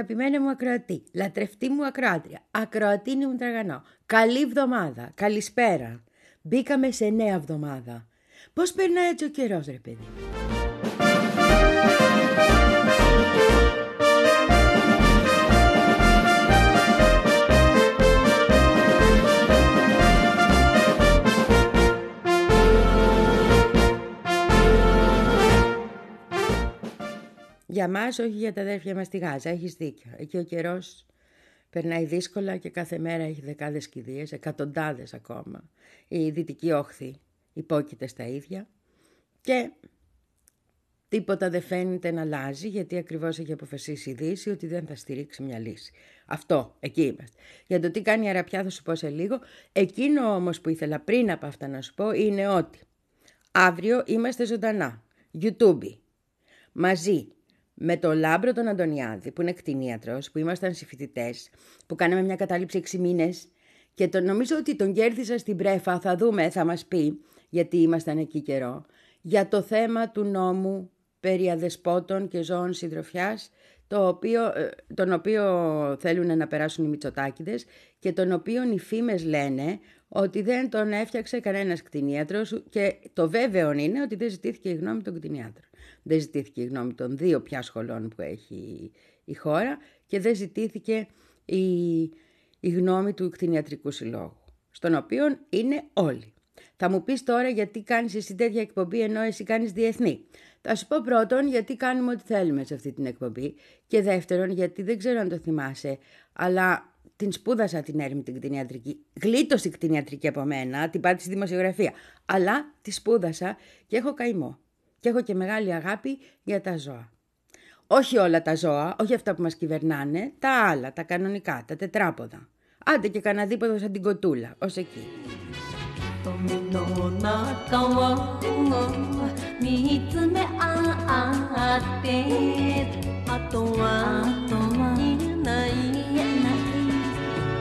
Πολύ αγαπημένη μου ακροατή, λατρευτή μου ακροάτρια, ακροατίνη μου τραγανό. Καλή εβδομάδα, καλησπέρα. Μπήκαμε σε νέα εβδομάδα. Πώς περνάει έτσι ο καιρός ρε παιδί; Για μας, όχι για τα αδέρφια μας στη Γάζα, έχεις δίκιο. Εκεί ο καιρός περνάει δύσκολα και κάθε μέρα έχει δεκάδες κηδείες, εκατοντάδες ακόμα. Η δυτική όχθη υπόκειται στα ίδια και τίποτα δεν φαίνεται να αλλάζει γιατί ακριβώς έχει αποφασίσει η Δύση ότι δεν θα στηρίξει μια λύση. Αυτό, εκεί είμαστε. Για το τι κάνει η Αραπιά θα σου πω σε λίγο. Εκείνο όμως που ήθελα πριν από αυτά να σου πω είναι ότι αύριο είμαστε ζωντανά. YouTube. Μαζί με τον Λάμπρο τον Αντωνιάδη, που είναι κτηνίατρος, που ήμασταν συμφοιτητές, που κάναμε μια κατάληψη 6 μήνες και το, νομίζω ότι τον κέρδισα στην πρέφα, θα δούμε, θα μας πει, γιατί ήμασταν εκεί καιρό, για το θέμα του νόμου περί αδεσπότων και ζώων συντροφιάς, το οποίο, ε, τον οποίο θέλουν να περάσουν οι Μητσοτάκηδες και τον οποίο οι φήμες λένε ότι δεν τον έφτιαξε κανένας κτηνίατρος και το βέβαιο είναι ότι δεν ζητήθηκε η γνώμη των κτηνίατρων. Δεν ζητήθηκε η γνώμη των δύο πια σχολών που έχει η χώρα και δεν ζητήθηκε η, η γνώμη του κτηνιατρικού συλλόγου, στον οποίο είναι όλοι. Θα μου πεις τώρα γιατί κάνεις εσύ τέτοια εκπομπή ενώ εσύ κάνεις διεθνή. Θα σου πω πρώτον γιατί κάνουμε ό,τι θέλουμε σε αυτή την εκπομπή και δεύτερον γιατί δεν ξέρω αν το θυμάσαι, αλλά την σπούδασα την έρημη την κτηνιατρική. Γλίτωσε η κτηνιατρική από μένα, την πάτη στη δημοσιογραφία. Αλλά τη σπούδασα και έχω καημό. Και έχω και μεγάλη αγάπη για τα ζώα. Όχι όλα τα ζώα, όχι αυτά που μας κυβερνάνε, τα άλλα, τα κανονικά, τα τετράποδα. Άντε και κανένα δίποδο σαν την κοτούλα, ως εκεί.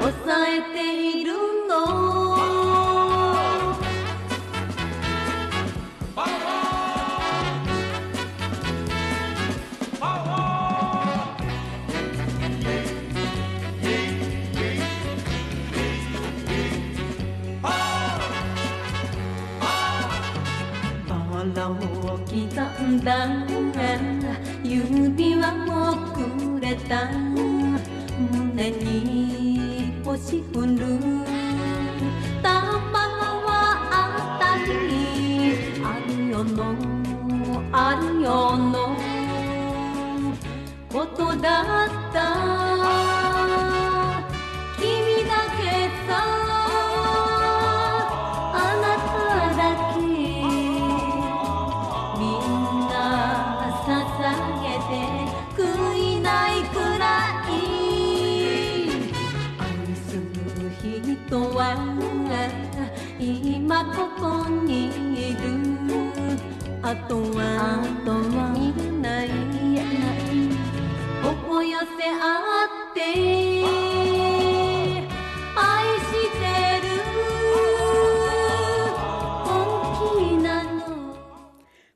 抑えんだ指輪もくれた胸に星降る。玉はあたり。あるよの。あるよの。ことだった。あとはあとは見ないないおこ寄せ合って愛してる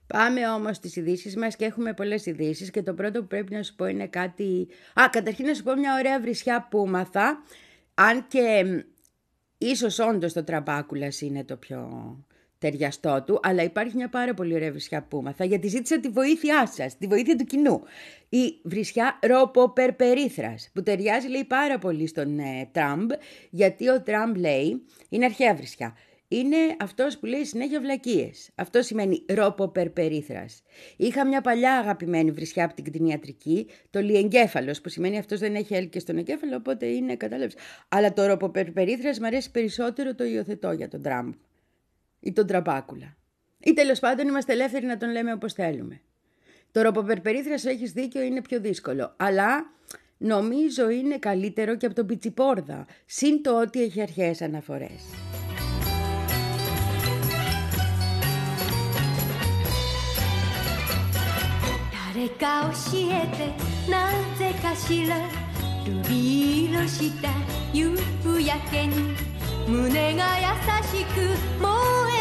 Πάμε όμω στι ειδήσει μα και έχουμε πολλέ ειδήσει. Και το πρώτο που πρέπει να σου πω είναι κάτι. Α, καταρχήν να σου πω μια ωραία βρισιά που μάθα. Αν και Ίσως όντως το τραμπάκουλας είναι το πιο ταιριαστό του, αλλά υπάρχει μια πάρα πολύ ωραία βρισιά που μάθα, γιατί ζήτησα τη βοήθειά σας, τη βοήθεια του κοινού. Η βρισιά ροποπερπερίθρας, που ταιριάζει λέει πάρα πολύ στον ε, Τραμπ, γιατί ο Τραμπ λέει, είναι αρχαία βρισιά, είναι αυτός που λέει συνέχεια βλακίες. Αυτό σημαίνει ρόποπερπερίθρας. Είχα μια παλιά αγαπημένη βρισιά από την κτηνιατρική, το λιεγκέφαλος, που σημαίνει αυτός δεν έχει έλκε στον εγκέφαλο, οπότε είναι, κατάλαβες. Αλλά το ρόποπερπερίθρας μου αρέσει περισσότερο το υιοθετώ για τον Τραμπ ή τον Τραμπάκουλα. Ή τέλος πάντων είμαστε ελεύθεροι να τον λέμε όπως θέλουμε. Το ροποπερπερίθρας, έχεις δίκιο, είναι πιο δύσκολο. Αλλά νομίζω είναι καλύτερο και από τον πιτσιπόρδα, συν το ότι έχει αρχαίες αναφορές. 誰胸が優しく燃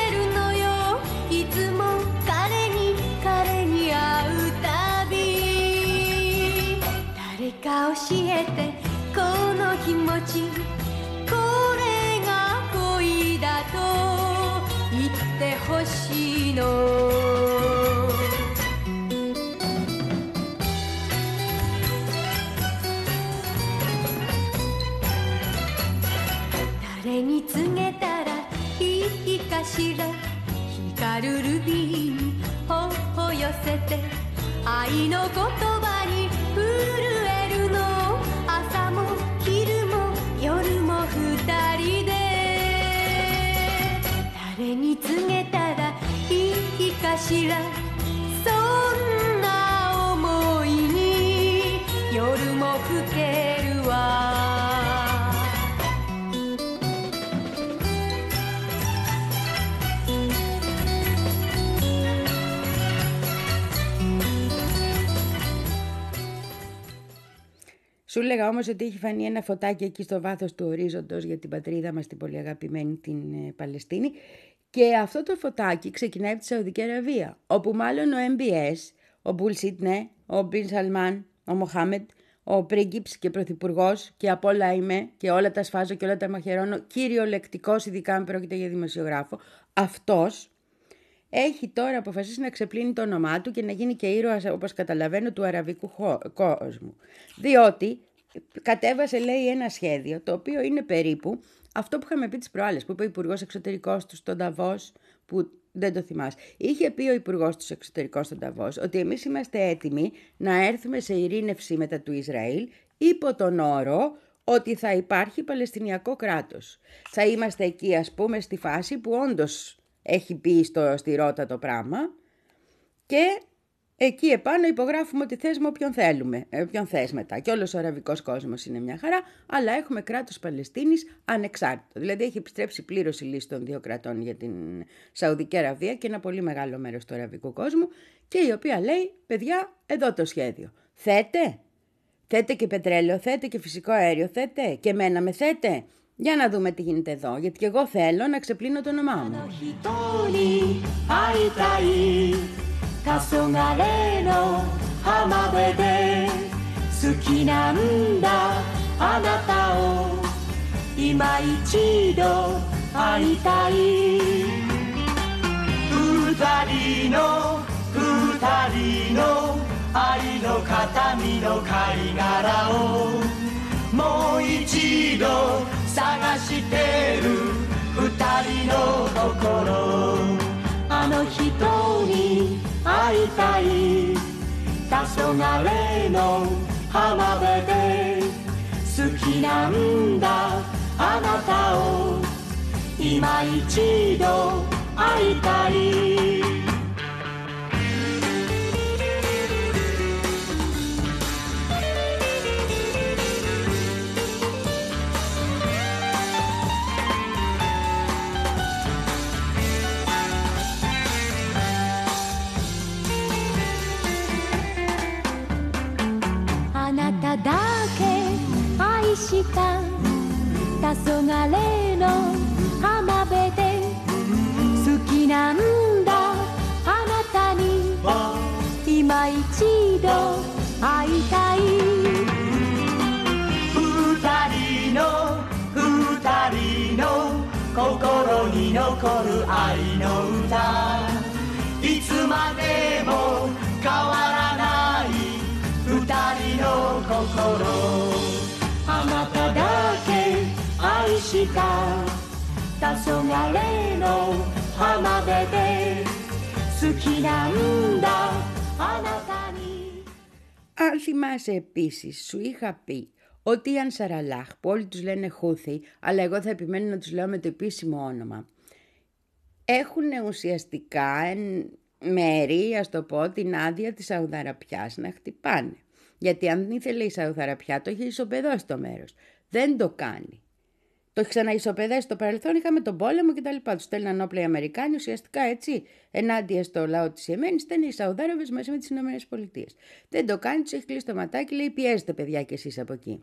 えるのよ。いつも彼に彼に会うたび。誰か教えてこの気持ち。これが恋だと言ってほしいの。誰に告げたらいいかしら光るルビーに頬寄せて愛の言葉に震えるの。朝も昼も夜も二人で。誰に告げたらいいかしら。そんな思いに夜も更けるわ。Σου λέγα όμως ότι έχει φανεί ένα φωτάκι εκεί στο βάθος του ορίζοντος για την πατρίδα μας την πολύ αγαπημένη την ε, Παλαιστίνη. Και αυτό το φωτάκι ξεκινάει από τη Σαουδική Αραβία όπου μάλλον ο MBS, ο Μπουλσίτ ναι, ο Μπιν Σαλμάν, ο Μοχάμετ, ο πρίγκιψ και πρωθυπουργός και απ' όλα είμαι και όλα τα σφάζω και όλα τα μαχαιρώνω, κυριολεκτικός, ειδικά αν πρόκειται για δημοσιογράφο, αυτός έχει τώρα αποφασίσει να ξεπλύνει το όνομά του και να γίνει και ήρωας, όπως καταλαβαίνω, του αραβικού κόσμου. Διότι κατέβασε, λέει, ένα σχέδιο, το οποίο είναι περίπου αυτό που είχαμε πει τις προάλλες, που είπε ο Υπουργός Εξωτερικός του στον Ταβός, που δεν το θυμάσαι. Είχε πει ο Υπουργός του Εξωτερικών στον Ταβός ότι εμείς είμαστε έτοιμοι να έρθουμε σε ειρήνευση μετά του Ισραήλ υπό τον όρο ότι θα υπάρχει Παλαιστινιακό κράτος. Θα είμαστε εκεί ας πούμε στη φάση που όντως έχει πει στο, στη Ρώτα το πράγμα και εκεί επάνω υπογράφουμε ότι θες με όποιον θέλουμε, ε, όποιον θες μετά. Και όλος ο αραβικός κόσμος είναι μια χαρά, αλλά έχουμε κράτος Παλαιστίνης ανεξάρτητο. Δηλαδή έχει επιστρέψει πλήρως η λύση των δύο κρατών για την Σαουδική Αραβία και ένα πολύ μεγάλο μέρος του αραβικού κόσμου και η οποία λέει, παιδιά, εδώ το σχέδιο. Θέτε, θέτε και πετρέλαιο, θέτε και φυσικό αέριο, θέτε και μένα με θέτε. Για να δούμε τι γίνεται εδώ, γιατί και εγώ θέλω να ξεπλύνω το όνομά μου. 人探してる。二人の心。あの人に会いたい。黄昏の浜辺で。好きなんだ。あなたを。今一度会いたい。だけ愛した黄昏の。浜辺で好きなんだ。あなたに。今一度会いたい。二人の二人の心に残る愛の歌。いつまでも変わらない。心あなただけ愛した黄昏の浜辺で好きなんだあなたに Αν θυμάσαι επίσης, σου είχα πει ότι οι Ανσαραλάχ, που όλοι τους λένε Χούθη, αλλά εγώ θα επιμένω να τους λέω με το επίσημο όνομα, έχουν ουσιαστικά εν μέρη, ας το πω, την άδεια της Σαουδαραπιάς να χτυπάνε. Γιατί αν ήθελε η Σαουδαραπιά το είχε ισοπεδώσει το μέρος. Δεν το κάνει. Το έχει ξαναισοπεδέσει στο παρελθόν, είχαμε τον πόλεμο κτλ. Τους στέλναν όπλα οι Αμερικάνοι, ουσιαστικά έτσι, ενάντια στο λαό της Ιεμένης, ήταν οι Σαουδάραβες μαζί με τις ΗΠΑ. Δεν το κάνει, τους έχει κλείσει το ματάκι, λέει πιέζετε παιδιά κι εσείς από εκεί.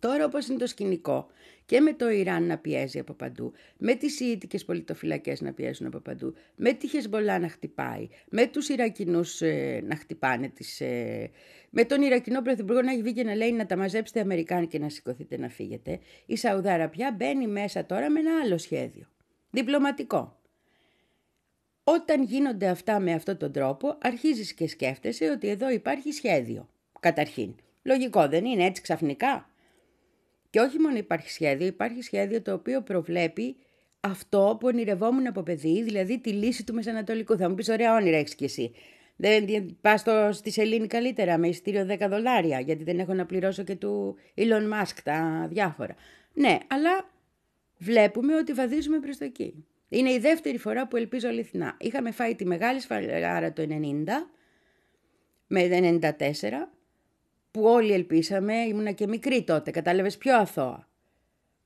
Τώρα όπως είναι το σκηνικό και με το Ιράν να πιέζει από παντού, με τις Ιήτικες πολιτοφυλακές να πιέζουν από παντού, με τη Χεσμολά να χτυπάει, με τους Ιρακινούς ε, να χτυπάνε, τις, ε, με τον Ιρακινό Πρωθυπουργό να έχει βγει και να λέει να τα μαζέψετε Αμερικάνοι και να σηκωθείτε να φύγετε, η Σαουδαραπιά μπαίνει μέσα τώρα με ένα άλλο σχέδιο, διπλωματικό. Όταν γίνονται αυτά με αυτόν τον τρόπο, αρχίζεις και σκέφτεσαι ότι εδώ υπάρχει σχέδιο. Καταρχήν. Λογικό δεν είναι έτσι ξαφνικά; Και όχι μόνο υπάρχει σχέδιο, υπάρχει σχέδιο το οποίο προβλέπει αυτό που ονειρευόμουν από παιδί, δηλαδή τη λύση του Μεσανατολικού. Θα μου πεις: Ωραία, όνειρα έχεις κι εσύ. Δεν πας στη Σελήνη καλύτερα με εισιτήριο 10 δολάρια, γιατί δεν έχω να πληρώσω και του Elon Musk τα διάφορα. Ναι, αλλά βλέπουμε ότι βαδίζουμε προς το εκεί. Είναι η δεύτερη φορά που ελπίζω αληθινά. Είχαμε φάει τη μεγάλη σφαλάρα το 90 με 94 που όλοι ελπίσαμε, ήμουνα και μικρή τότε, κατάλαβες πιο αθώα.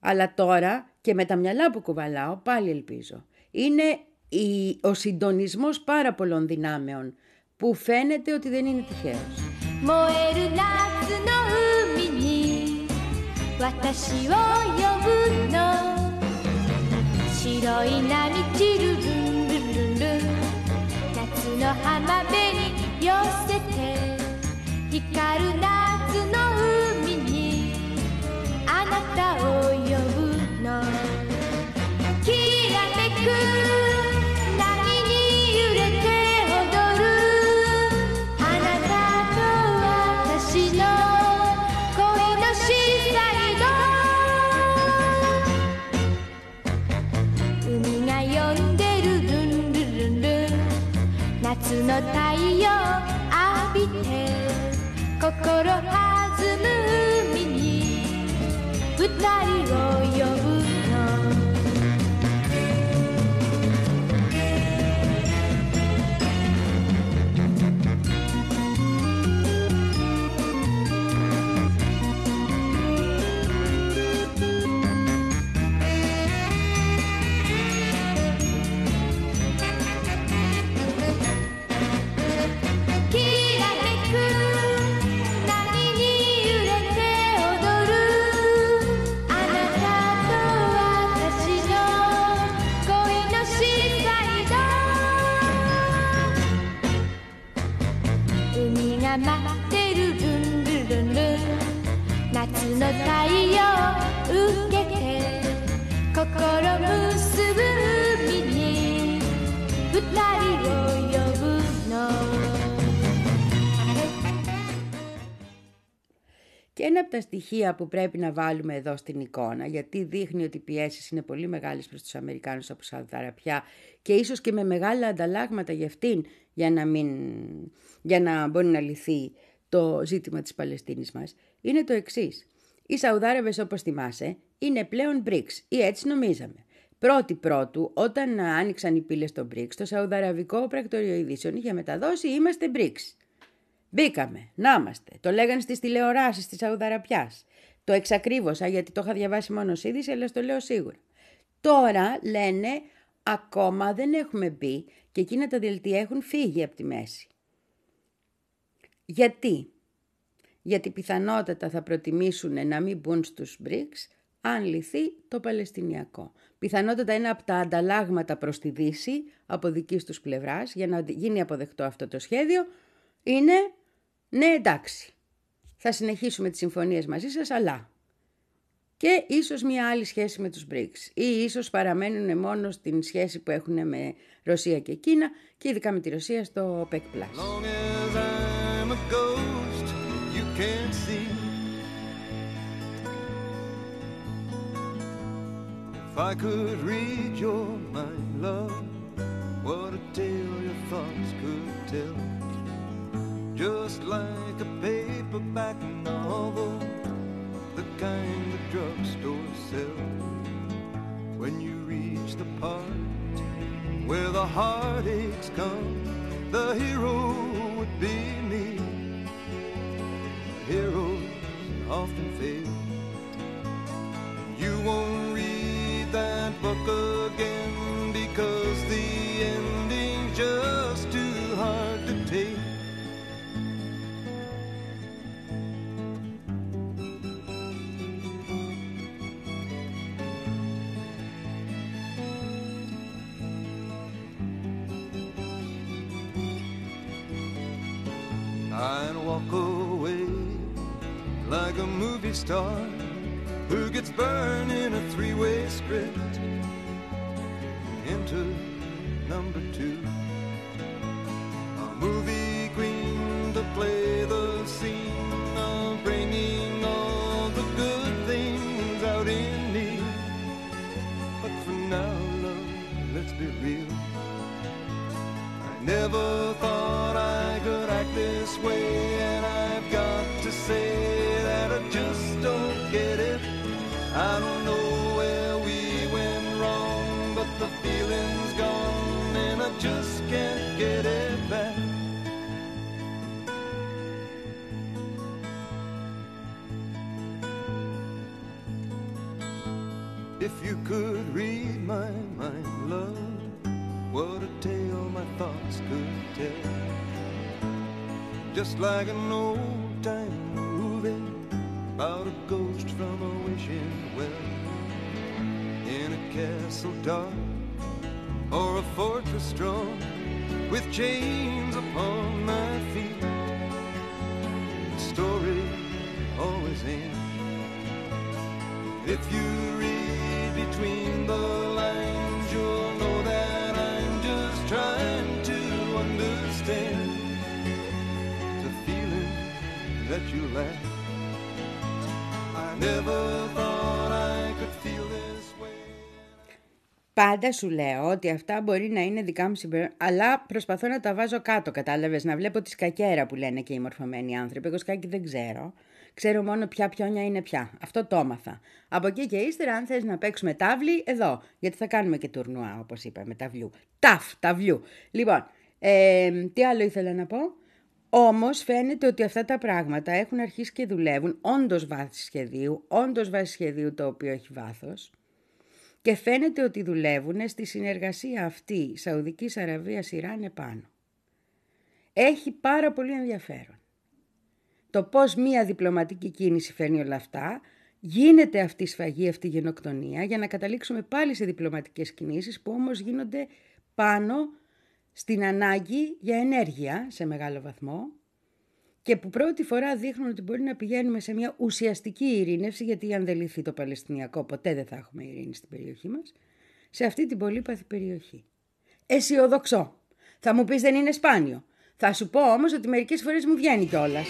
Αλλά τώρα και με τα μυαλά που κουβαλάω πάλι ελπίζω. Είναι η, ο συντονισμός πάρα πολλών δυνάμεων που φαίνεται ότι δεν είναι τυχαίος. 私を呼ぶの白い波散るルンルンルンルン夏の浜辺に寄せて 光る夏の海にあなたを呼 二人を 呼ぶ τα στοιχεία που πρέπει να βάλουμε εδώ στην εικόνα, γιατί δείχνει ότι οι πιέσεις είναι πολύ μεγάλες προς τους Αμερικάνους από Σαουδαραπιά και ίσως και με μεγάλα ανταλλάγματα για αυτήν, για να, μην, για να μπορεί να λυθεί το ζήτημα της Παλαιστίνης μας, είναι το εξής. Οι Σαουδάραβες όπως θυμάσαι είναι πλέον BRICS ή έτσι νομίζαμε. Πρώτη πρώτου, όταν άνοιξαν οι πύλες των BRICS, το Σαουδαραβικό Πρακτορείο Ειδήσεων είχε μεταδώσει «Είμαστε BRICS». Μπήκαμε, να είμαστε. Το λέγανε στις τηλεοράσεις της Σαουδαραπιά. Το εξακρίβωσα γιατί το είχα διαβάσει μόνος ως είδηση, αλλά στο λέω σίγουρα. Τώρα λένε ακόμα δεν έχουμε μπει και εκείνα τα δελτία έχουν φύγει από τη μέση. Γιατί; Γιατί πιθανότατα θα προτιμήσουν να μην μπουν στους BRICS αν λυθεί το Παλαιστινιακό. Πιθανότατα ένα από τα ανταλλάγματα προς τη Δύση από δικής τους πλευράς για να γίνει αποδεκτό αυτό το σχέδιο είναι ναι εντάξει, θα συνεχίσουμε τις συμφωνίες μαζί σας, αλλά και ίσως μια άλλη σχέση με τους BRICS ή ίσως παραμένουν μόνο στην σχέση που έχουν με Ρωσία και Κίνα και ειδικά με τη Ρωσία στο OPEC+. If I could read your mind, love, what a tale your thoughts could tell. Just like a paperback novel, the kind the drugstore sells. When you reach the part where the heartaches come, the hero would be me. Heroes often fail. You won't read that book again walk away like a movie star who gets burned in a three way script. Enter number two. Could read my mind, love, what a tale my thoughts could tell. Just like an old time movie about a ghost from a wishing well. In a castle dark or a fortress strong with chains upon my feet. The story always ends. If you read between the lines, you'll know that I'm just trying to understand the feeling that you lack. I never thought I could feel this way. Πάντα σου λέω ότι αυτά μπορεί να είναι δικά μου συμπεριφορά, αλλά προσπαθώ να τα βάζω κάτω, κατάλαβες, να βλέπω τη σκακέρα που λένε και οι μορφωμένοι άνθρωποι. Εγώ σκάκι δεν ξέρω. Ξέρω μόνο ποια πιόνια είναι πια. Αυτό το έμαθα. Από εκεί και ύστερα, αν θες να παίξουμε τάβλη, εδώ. Γιατί θα κάνουμε και τουρνουά, όπως είπαμε, ταυλιού. Ταφ, ταυλιού. Λοιπόν, ε, τι άλλο ήθελα να πω; Όμως φαίνεται ότι αυτά τα πράγματα έχουν αρχίσει και δουλεύουν όντως βάση σχεδίου, όντως βάση σχεδίου το οποίο έχει βάθος. Και φαίνεται ότι δουλεύουν στη συνεργασία αυτή Σαουδικής Αραβίας Ιράν επάνω. Έχει πάρα πολύ ενδιαφέρον. Το πώς μία διπλωματική κίνηση φέρνει όλα αυτά, γίνεται αυτή η σφαγή, αυτή η γενοκτονία, για να καταλήξουμε πάλι σε διπλωματικές κινήσεις που όμως γίνονται πάνω στην ανάγκη για ενέργεια σε μεγάλο βαθμό και που πρώτη φορά δείχνουν ότι μπορεί να πηγαίνουμε σε μια ουσιαστική ειρήνευση, γιατί αν δεν λυθεί το Παλαιστινιακό ποτέ δεν θα έχουμε ειρήνη στην περιοχή μας, σε αυτή την πολύπαθη περιοχή. Αισιοδοξώ. Θα μου πεις δεν είναι σπάνιο. Θα σου πω όμως ότι μερικές φορές μου βγαίνει κιόλας.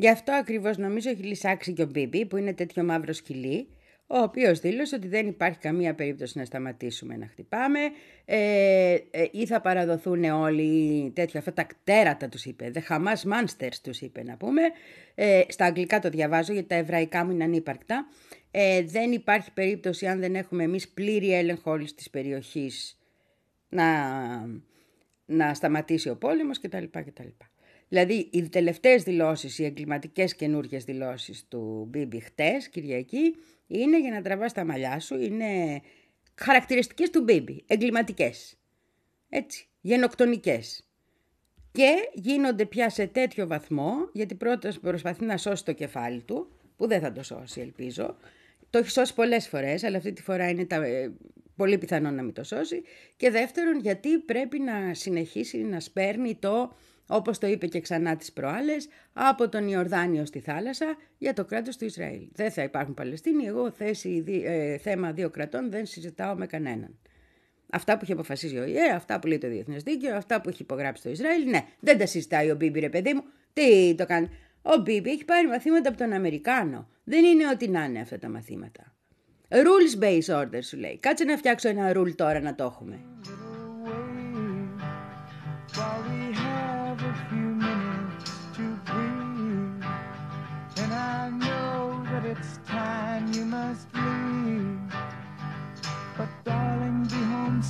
Γι' αυτό ακριβώς νομίζω έχει λυσάξει και ο Μπίμπι που είναι τέτοιο μαύρο σκυλί, ο οποίος δήλωσε ότι δεν υπάρχει καμία περίπτωση να σταματήσουμε να χτυπάμε ε, ε, ή θα παραδοθούν όλοι τέτοια αυτά τα κτέρατα τους είπε, the Hamas monsters τους είπε να πούμε. Ε, στα αγγλικά το διαβάζω γιατί τα εβραϊκά μου είναι ανύπαρκτα. Ε, δεν υπάρχει περίπτωση αν δεν έχουμε εμείς πλήρη έλεγχο όλης της περιοχής να, να σταματήσει ο πόλεμος κτλ. κτλ. Δηλαδή οι τελευταίες δηλώσεις, οι εγκληματικές καινούργιες δηλώσεις του Μπίμπι χτες, Κυριακή, είναι για να τραβάς τα μαλλιά σου, είναι χαρακτηριστικές του Μπίμπι, εγκληματικές, έτσι, γενοκτονικές. Και γίνονται πια σε τέτοιο βαθμό, γιατί πρώτα προσπαθεί να σώσει το κεφάλι του, που δεν θα το σώσει ελπίζω, το έχει σώσει πολλές φορές, αλλά αυτή τη φορά είναι τα, ε, πολύ πιθανό να μην το σώσει. Και δεύτερον, γιατί πρέπει να συνεχίσει να σπέρνει το όπως το είπε και ξανά τις προάλλες, από τον Ιορδάνιο στη θάλασσα για το κράτος του Ισραήλ. Δεν θα υπάρχουν Παλαιστίνοι, εγώ θέση, ε, θέμα δύο κρατών δεν συζητάω με κανέναν. Αυτά που έχει αποφασίσει ο ΙΕ, αυτά που λέει το Διεθνές Δίκαιο, αυτά που έχει υπογράψει το Ισραήλ, ναι, δεν τα συζητάει ο Μπίμπι ρε παιδί μου. Τι το κάνει. Ο Μπίμπι έχει πάρει μαθήματα από τον Αμερικάνο. Δεν είναι ό,τι να είναι αυτά τα μαθήματα. Rules based order σου λέει. Κάτσε να φτιάξω ένα rule τώρα να το έχουμε.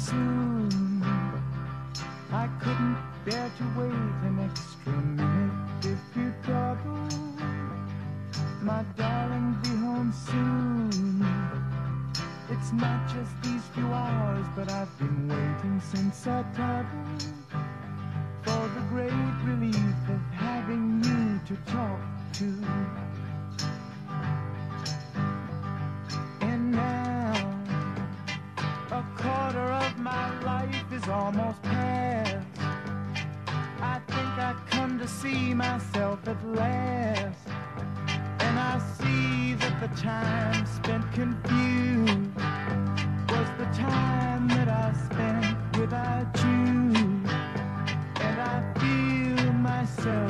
Soon. I couldn't bear to wait an extra minute if you double. My darling, be home soon. It's not just these few hours, but I've been waiting since I toddled for the great relief of having you to talk to. Is almost past. I think I come to see myself at last. And I see that the time spent confused was the time that I spent without you. And I feel myself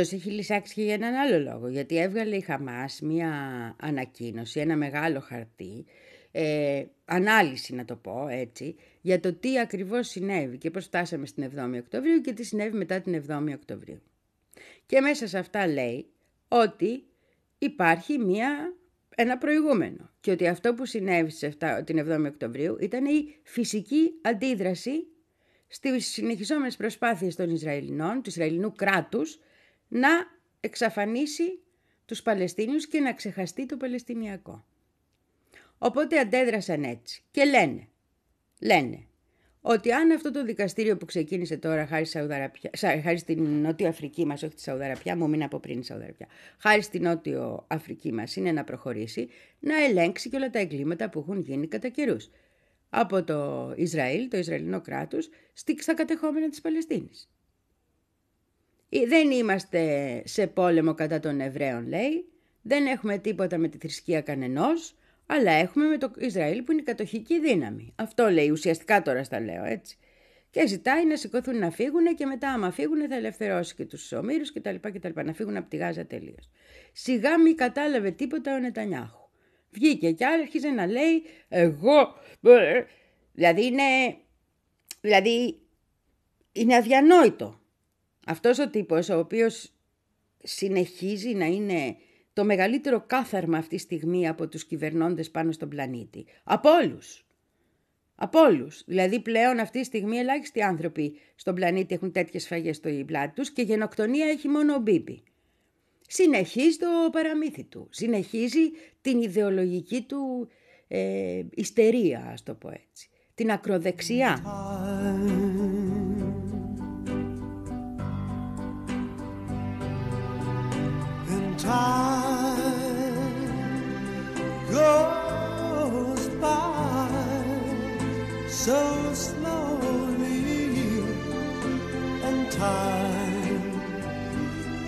Αυτό έχει λυσάξει και για έναν άλλο λόγο, γιατί έβγαλε η Χαμάς μία ανακοίνωση, ένα μεγάλο χαρτί, ε, ανάλυση να το πω έτσι, για το τι ακριβώς συνέβη και πώς φτάσαμε στην 7η Οκτωβρίου και τι συνέβη μετά την 7η Οκτωβρίου. Και μέσα σε αυτά λέει ότι υπάρχει μια, ένα προηγούμενο και ότι αυτό που συνέβη την 7η Οκτωβρίου ήταν η φυσική αντίδραση στις συνεχιζόμενες προσπάθειες των Ισραηλινών, του Ισραηλινού κράτους, να εξαφανίσει τους Παλαιστίνιους και να ξεχαστεί το Παλαιστινιακό. Οπότε αντέδρασαν έτσι και λένε, λένε ότι αν αυτό το δικαστήριο που ξεκίνησε τώρα χάρη, χάρη στην Νότιο Αφρική μας, όχι τη Σαουδαραπιά, μου μείνει από πριν η Σαουδαραπιά, χάρη στην Νότιο Αφρική μας είναι να προχωρήσει, να ελέγξει και όλα τα εγκλήματα που έχουν γίνει κατά καιρούς. Από το Ισραήλ, το Ισραηλινό κράτος, στα κατεχόμενα της Παλαιστίνης. Ε, δεν είμαστε σε πόλεμο κατά των Εβραίων, λέει, δεν έχουμε τίποτα με τη θρησκεία κανενός, αλλά έχουμε με το Ισραήλ που είναι η κατοχική δύναμη. Αυτό λέει ουσιαστικά τώρα στα λέω έτσι. Και ζητάει να σηκωθούν να φύγουν και μετά άμα φύγουν θα ελευθερώσει και τους ομήρους κτλ. κτλ. Να φύγουν από τη Γάζα τελείως. Σιγά μη κατάλαβε τίποτα ο Νετανιάχου. Βγήκε και άρχιζε να λέει εγώ... Δηλαδή είναι... Δηλαδή είναι αδιανόητο. Αυτός ο τύπος ο οποίος συνεχίζει να είναι το μεγαλύτερο κάθαρμα αυτή τη στιγμή από τους κυβερνώντες πάνω στον πλανήτη. Από όλους. Από όλους. Δηλαδή πλέον αυτή τη στιγμή ελάχιστοι άνθρωποι στον πλανήτη έχουν τέτοιες σφαγές στο πλάτη τους και γενοκτονία έχει μόνο ο Μπίμπι. Συνεχίζει το παραμύθι του. Συνεχίζει την ιδεολογική του ε, ιστερία, ας το πω έτσι. Την ακροδεξιά. time goes by so slowly, and time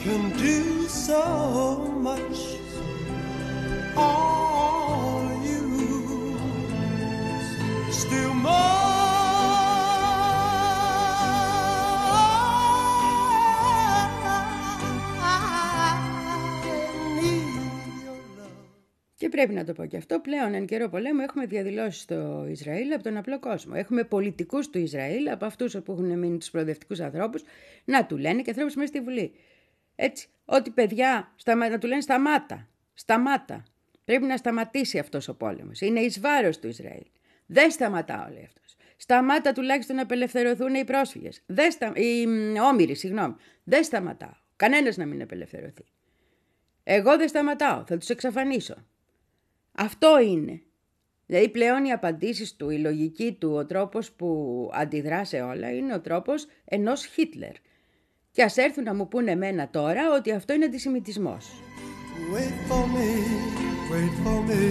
can do so much. You still more. Και πρέπει να το πω και αυτό, πλέον εν καιρό πολέμου έχουμε διαδηλώσεις στο Ισραήλ από τον απλό κόσμο. Έχουμε πολιτικούς του Ισραήλ, από αυτούς που έχουν μείνει τους προοδευτικούς ανθρώπους, να του λένε και ανθρώπους μέσα στη Βουλή. Έτσι, ότι παιδιά σταμα... να του λένε σταμάτα, σταμάτα. Πρέπει να σταματήσει αυτός ο πόλεμος. Είναι εις βάρος του Ισραήλ. Δεν σταματάω, λέει αυτός. Σταμάτα τουλάχιστον να απελευθερωθούν οι πρόσφυγες. Δεν στα... Οι μ, όμοιροι, συγγνώμη. Δεν σταματάω. Κανένας να μην απελευθερωθεί. Εγώ δεν σταματάω. Θα τους εξαφανίσω. Αυτό είναι. Δηλαδή πλέον οι απαντήσεις του, η λογική του, ο τρόπος που αντιδρά σε όλα είναι ο τρόπος ενός Χίτλερ. Και ας έρθουν να μου πούνε εμένα τώρα ότι αυτό είναι αντισημιτισμός. Wait for me, wait for me.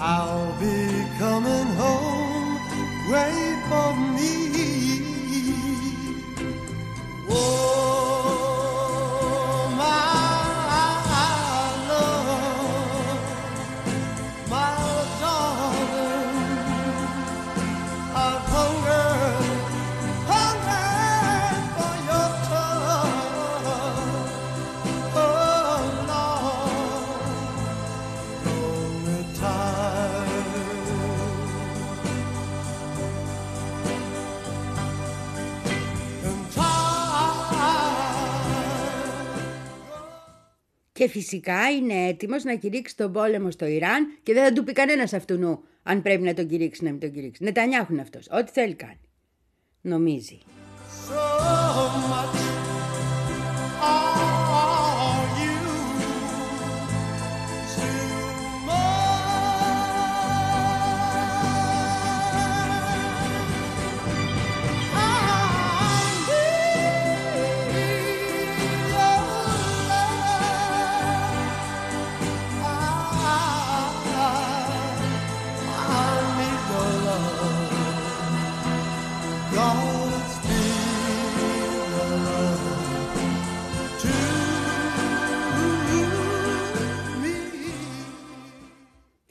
I'll be coming home. Wait for me. Oh, Και φυσικά είναι έτοιμος να κηρύξει τον πόλεμο στο Ιράν και δεν θα του πει κανένας αυτού νου αν πρέπει να τον κηρύξει να μην τον κηρύξει. Νετανιάχουν αυτός. Ό,τι θέλει κάνει. Νομίζει. So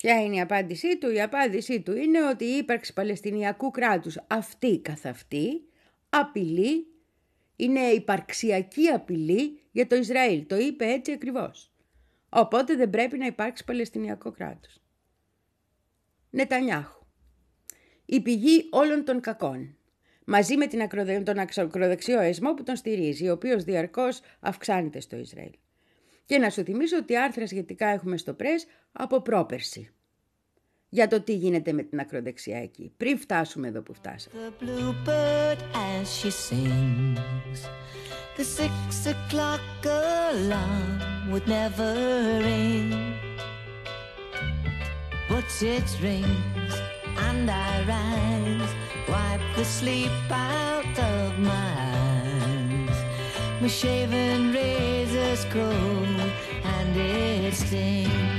Ποια είναι η απάντησή του; Η απάντησή του είναι ότι η ύπαρξη Παλαιστινιακού κράτους αυτή καθ' αυτή απειλή, είναι υπαρξιακή απειλή για το Ισραήλ. Το είπε έτσι ακριβώς. Οπότε δεν πρέπει να υπάρξει Παλαιστινιακό κράτος. Νετανιάχου. Η πηγή όλων των κακών. Μαζί με την ακροδε... τον ακροδεξιό εσμό που τον στηρίζει, ο οποίος διαρκώς αυξάνεται στο Ισραήλ. Και να σου θυμίσω ότι άρθρα σχετικά έχουμε στο πρέσ από πρόπερση. Για το τι γίνεται με την ακροδεξιά εκεί, πριν φτάσουμε εδώ που φτάσαμε. The bluebird as she sings. The six o'clock alarm would never ring. But it rings and I rise, wipe the sleep out of my eyes. My shaven razor's cold and it stings.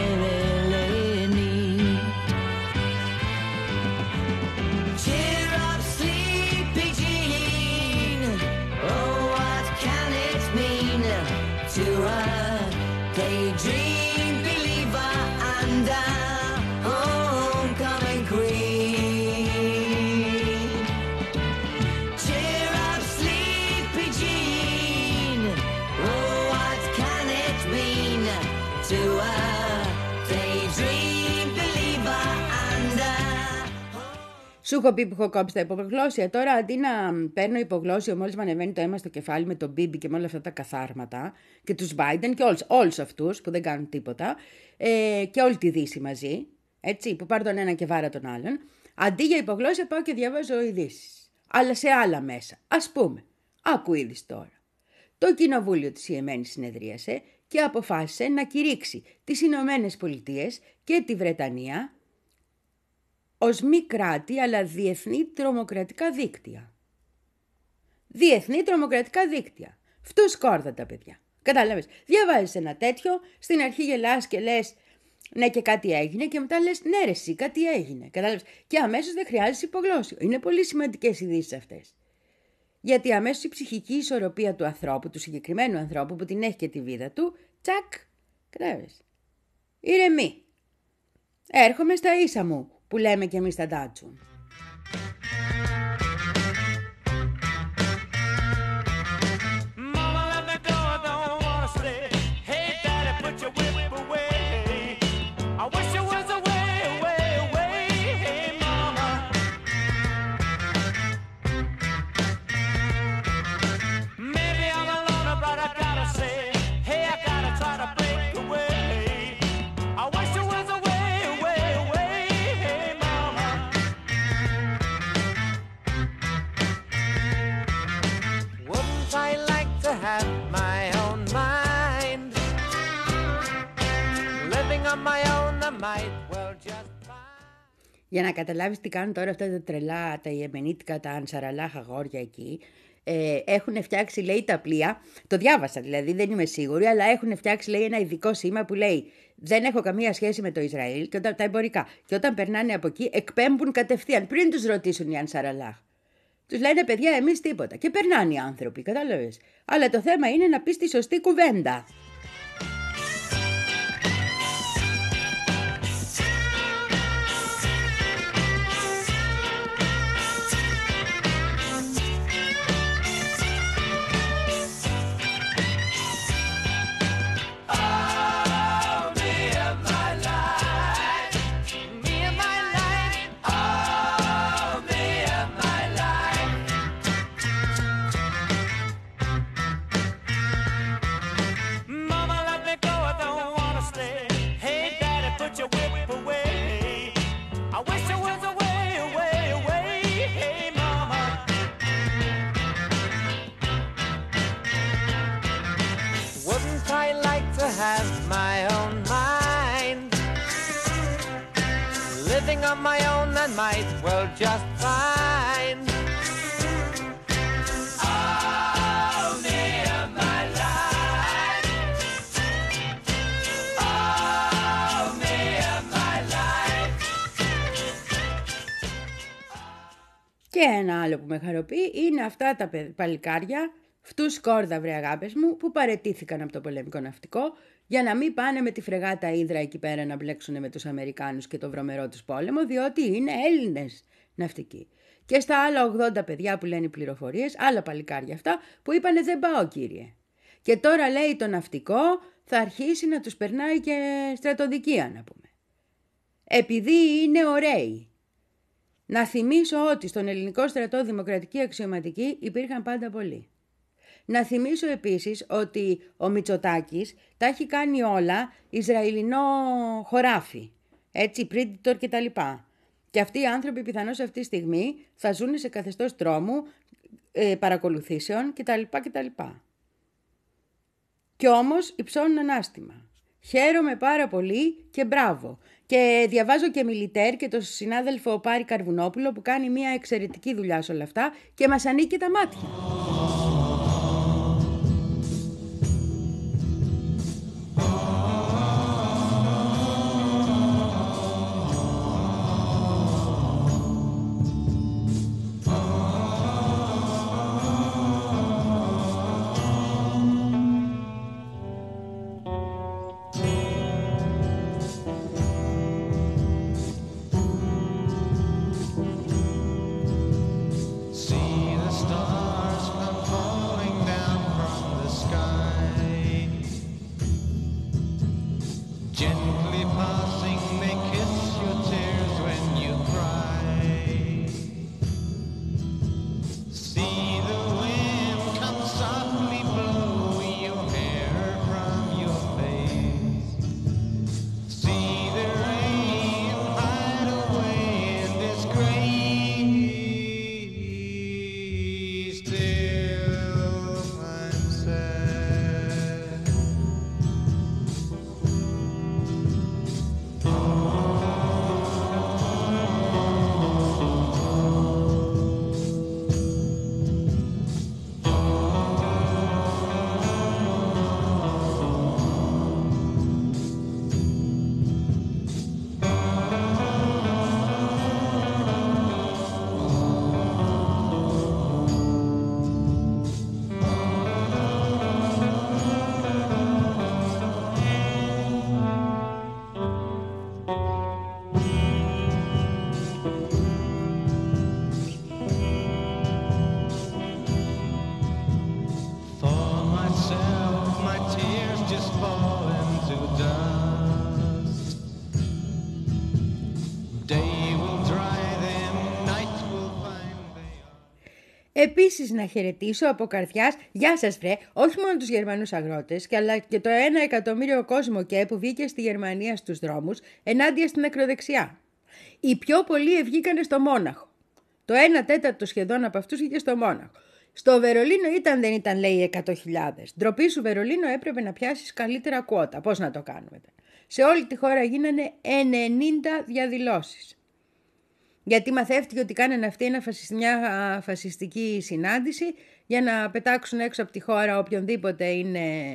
Σου έχω πει που έχω κόψει τα υπογλώσσια. Τώρα αντί να παίρνω υπογλώσσιο μόλις με ανεβαίνει το αίμα στο κεφάλι με τον Μπίμπι και με όλα αυτά τα καθάρματα και τους Biden και όλους αυτούς που δεν κάνουν τίποτα ε, και όλη τη Δύση μαζί, έτσι, που πάρει τον ένα και βάρα τον άλλον. Αντί για υπογλώσσια πάω και διαβάζω ειδήσεις. Αλλά σε άλλα μέσα. Α πούμε, άκου είδης τώρα. Το κοινοβούλιο της Ιεμένης συνεδρίασε και αποφάσισε να κηρύξει τις Ηνωμένες Πολιτείες και τη Βρετανία ως μη κράτη αλλά διεθνή τρομοκρατικά δίκτυα. Διεθνή τρομοκρατικά δίκτυα. Φτού σκόρδα τα παιδιά. Κατάλαβες, διαβάζεις ένα τέτοιο, στην αρχή γελάς και λες ναι και κάτι έγινε και μετά λες ναι ρε εσύ κάτι έγινε. Κατάλαβες, και αμέσως δεν χρειάζεσαι υπογλώσσιο. Είναι πολύ σημαντικές ειδήσεις αυτές. Γιατί αμέσως η ψυχική ισορροπία του ανθρώπου, του συγκεκριμένου ανθρώπου που την έχει και τη βίδα του, τσακ, κατάλαβες. Ηρεμή. Έρχομαι στα ίσα μου, που λέμε και εμείς στα Ντάτσου. Για να καταλάβεις τι κάνουν τώρα αυτά τα τρελά, τα ιεμενίτικα, τα ανσαραλάχα αγόρια εκεί, ε, έχουν φτιάξει, λέει, τα πλοία. Το διάβασα δηλαδή, δεν είμαι σίγουρη, αλλά έχουν φτιάξει, λέει, ένα ειδικό σήμα που λέει Δεν έχω καμία σχέση με το Ισραήλ και όταν, τα εμπορικά. Και όταν περνάνε από εκεί, εκπέμπουν κατευθείαν πριν τους ρωτήσουν οι Ανσαραλάχ. Τους λένε παιδιά, εμείς τίποτα. Και περνάνε οι άνθρωποι, κατάλαβες. Αλλά το θέμα είναι να πεις τη σωστή κουβέντα. Και ένα άλλο που με χαροποιεί είναι αυτά τα παλικάρια, φτούς σκόρδα βρε αγάπες μου, που παρετήθηκαν από το πολεμικό ναυτικό για να μην πάνε με τη φρεγάτα Ήδρα εκεί πέρα να μπλέξουν με τους Αμερικάνους και το βρωμερό τους πόλεμο, διότι είναι Έλληνες ναυτικοί. Και στα άλλα 80 παιδιά που λένε πληροφορίες, άλλα παλικάρια αυτά, που είπανε δεν πάω κύριε. Και τώρα λέει το ναυτικό θα αρχίσει να τους περνάει και στρατοδικία να πούμε. Επειδή είναι ωραίοι να θυμίσω ότι στον ελληνικό στρατό δημοκρατική αξιωματική υπήρχαν πάντα πολλοί. Να θυμίσω επίσης ότι ο Μητσοτάκης τα έχει κάνει όλα Ισραηλινό χωράφι, έτσι, πρίντιτορ και τα λοιπά. Και αυτοί οι άνθρωποι πιθανώς αυτή τη στιγμή θα ζουν σε καθεστώς τρόμου, ε, παρακολουθήσεων κτλ. κτλ. Κι όμως υψώνουν ανάστημα. Χαίρομαι πάρα πολύ και μπράβο. Και διαβάζω και Μιλιτέρ και τον συνάδελφο Πάρη Καρβουνόπουλο που κάνει μια εξαιρετική δουλειά σε όλα αυτά και μας ανήκει τα μάτια. Επίσης να χαιρετήσω από καρδιάς, γεια σας βρε, όχι μόνο τους Γερμανούς αγρότες, αλλά και το ένα εκατομμύριο κόσμο και που βγήκε στη Γερμανία στους δρόμους ενάντια στην ακροδεξιά. Οι πιο πολλοί βγήκαν στο Μόναχο. Το 1 τέταρτο σχεδόν από αυτούς βγήκε στο Μόναχο. Στο Βερολίνο ήταν δεν ήταν λέει 100.000. Ντροπή σου Βερολίνο έπρεπε να πιάσεις καλύτερα κουότα. Πώς να το κάνουμε. Σε όλη τη χώρα γίνανε 90 διαδηλώσεις. Γιατί μαθεύτηκε ότι κάνανε αυτή μια φασιστική συνάντηση για να πετάξουν έξω από τη χώρα οποιονδήποτε είναι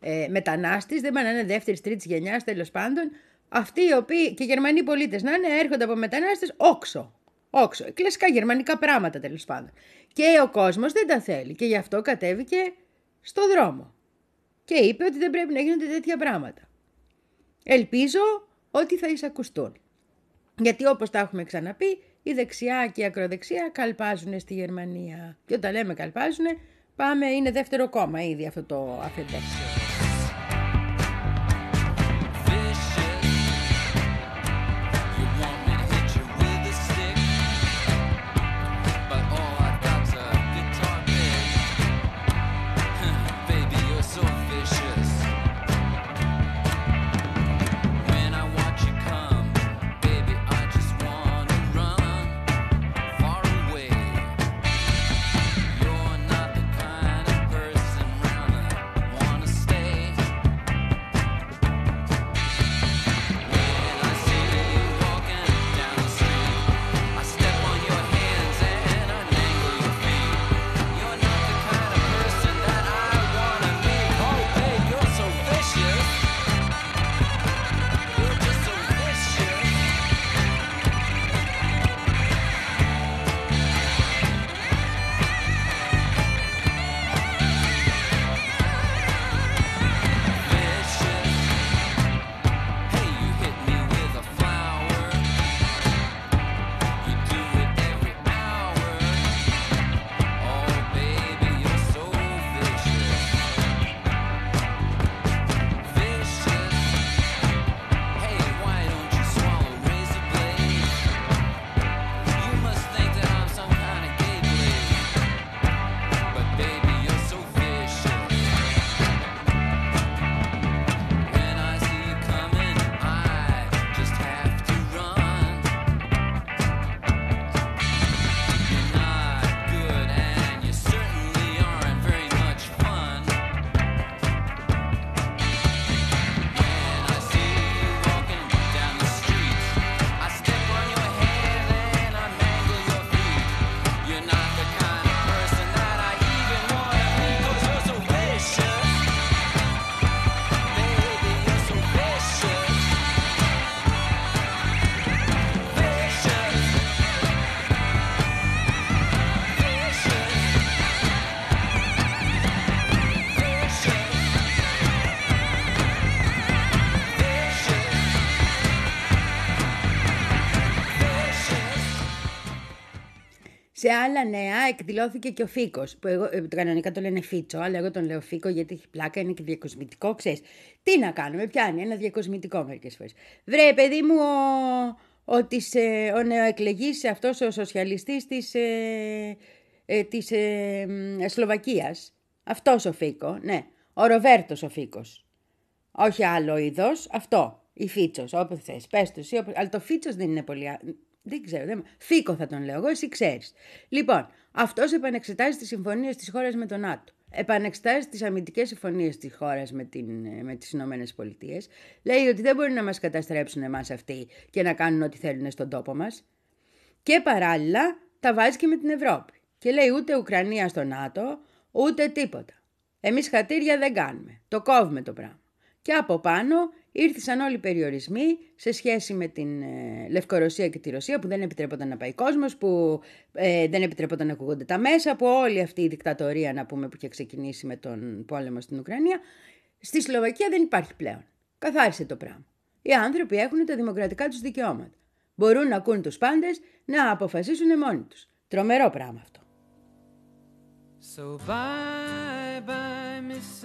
ε, μετανάστης, δεν πάνε να είναι δεύτερης, τρίτης γενιάς, τέλος πάντων. Αυτοί οι οποίοι και Γερμανοί πολίτες να είναι έρχονται από μετανάστες όξο. Όξο. Κλασικά γερμανικά πράγματα τέλος πάντων. Και ο κόσμος δεν τα θέλει και γι' αυτό κατέβηκε στο δρόμο. Και είπε ότι δεν πρέπει να γίνονται τέτοια πράγματα. Ελπίζω ότι θα εισακουστούν. Γιατί όπως τα έχουμε ξαναπεί, η δεξιά και η ακροδεξιά καλπάζουν στη Γερμανία. Και όταν λέμε καλπάζουν, πάμε, είναι δεύτερο κόμμα ήδη αυτό το αφεντέξιο. Άλλα νέα εκδηλώθηκε και ο Φίκος. Που εγώ, ε, κανονικά το λένε Φίτσο, αλλά εγώ τον λέω Φίκο γιατί έχει πλάκα, είναι και διακοσμητικό. Ξέρεις, τι να κάνουμε, πιάνει ένα διακοσμητικό μερικές φορές. Βρε, παιδί μου, ο, ο, της, ε, ο νεοεκλεγής αυτός ο σοσιαλιστής της, ε, ε, της ε, Σλοβακίας. Αυτός ο Φίκο, ναι. Ο Ροβέρτος ο Φίκος. Όχι άλλο είδος, αυτό. Η Φίτσος, όπως θες. Πες του αλλά το Φίτσος δεν είναι πολύ... Δεν ξέρω. Δεν... Φίκο θα τον λέω εγώ, εσύ ξέρεις. Λοιπόν, αυτός επανεξετάζει τις συμφωνίες της χώρας με τον ΝΑΤΟ. Επανεξετάζει τις αμυντικές συμφωνίες της χώρας με, με τις Ηνωμένες Πολιτείες. Λέει ότι δεν μπορεί να μας καταστρέψουν εμάς αυτοί και να κάνουν ό,τι θέλουν στον τόπο μας. Και παράλληλα τα βάζει και με την Ευρώπη. Και λέει ούτε Ουκρανία στο ΝΑΤΟ, ούτε τίποτα. Εμείς χατήρια δεν κάνουμε. Το κόβουμε το πράγμα. Και από πάνω ήρθαν όλοι οι περιορισμοί σε σχέση με την ε, Λευκορωσία και τη Ρωσία που δεν επιτρέπονταν να πάει κόσμος, που ε, δεν επιτρέπονταν να ακούγονται τα μέσα, που όλη αυτή η δικτατορία να πούμε που είχε ξεκινήσει με τον πόλεμο στην Ουκρανία, στη Σλοβακία δεν υπάρχει πλέον. Καθάρισε το πράγμα. Οι άνθρωποι έχουν τα δημοκρατικά τους δικαιώματα. Μπορούν να ακούν τους πάντες να αποφασίσουν μόνοι τους. Τρομερό πράγμα αυτό. So bye bye Miss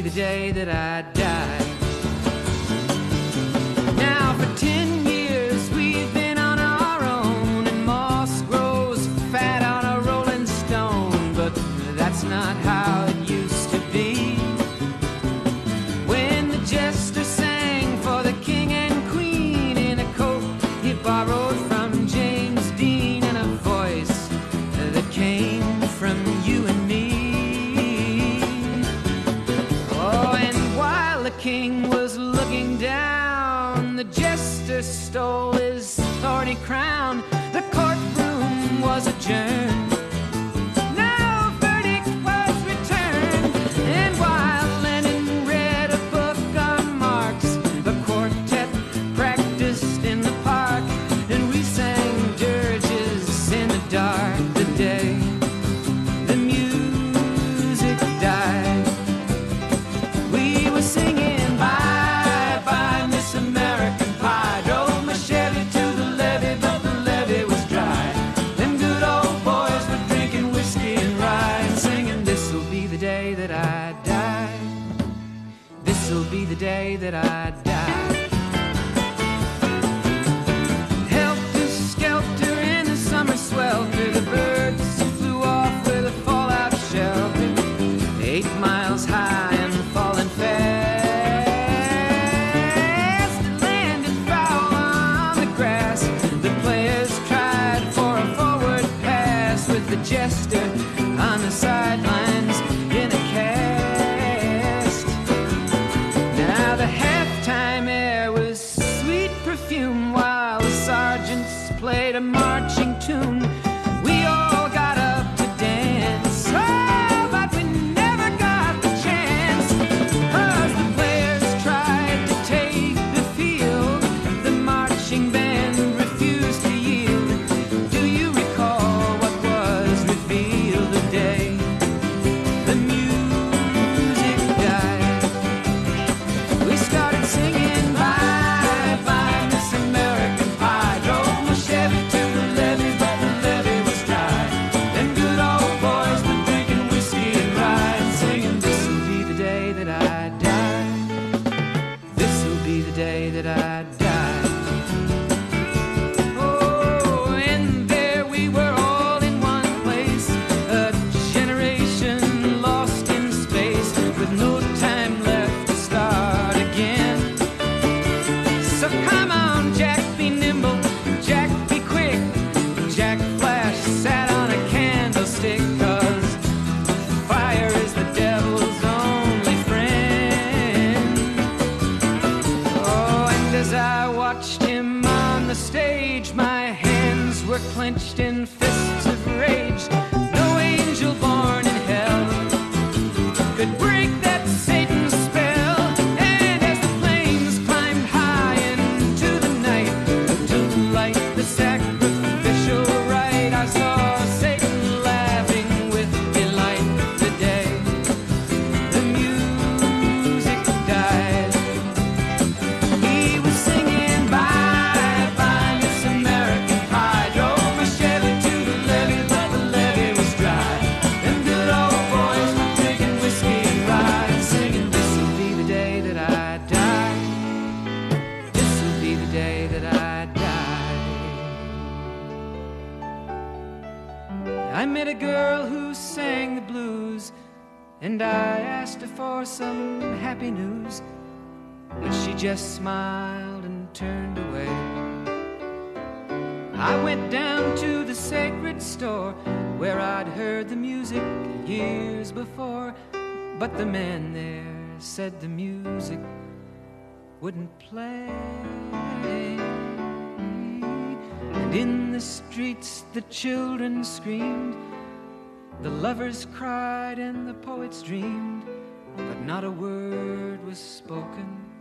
the day that I stole his thorny crown. Just smiled and turned away. I went down to the sacred store where I'd heard the music years before, but the man there said the music wouldn't play. And in the streets the children screamed, the lovers cried, and the poets dreamed, but not a word was spoken.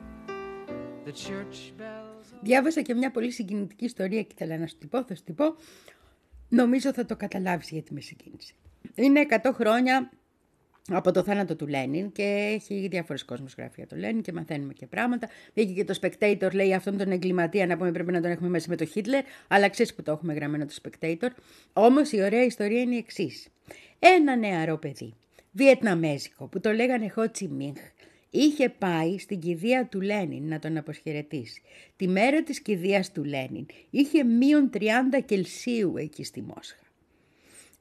The church bells. Διάβασα και μια πολύ συγκινητική ιστορία και ήθελα να σου την πω, θα σου την πω. Νομίζω θα το καταλάβεις γιατί με συγκίνησε. Είναι 100 χρόνια από το θάνατο του Λένιν και έχει διάφορες κόσμο γράφει για το Λένιν και μαθαίνουμε και πράγματα. Βγήκε και το Spectator, λέει αυτόν τον εγκληματία να πούμε πρέπει να τον έχουμε μέσα με το Χίτλερ, αλλά ξέρεις που το έχουμε γραμμένο το Spectator. Όμως η ωραία ιστορία είναι η εξής. Ένα νεαρό παιδί, Βιετναμέζικο, που το λέγανε Χο Τσιμίνχ, είχε πάει στην κηδεία του Λένιν να τον αποσχερετήσει. Τη μέρα της κηδείας του Λένιν είχε μείον 30 Κελσίου εκεί στη Μόσχα.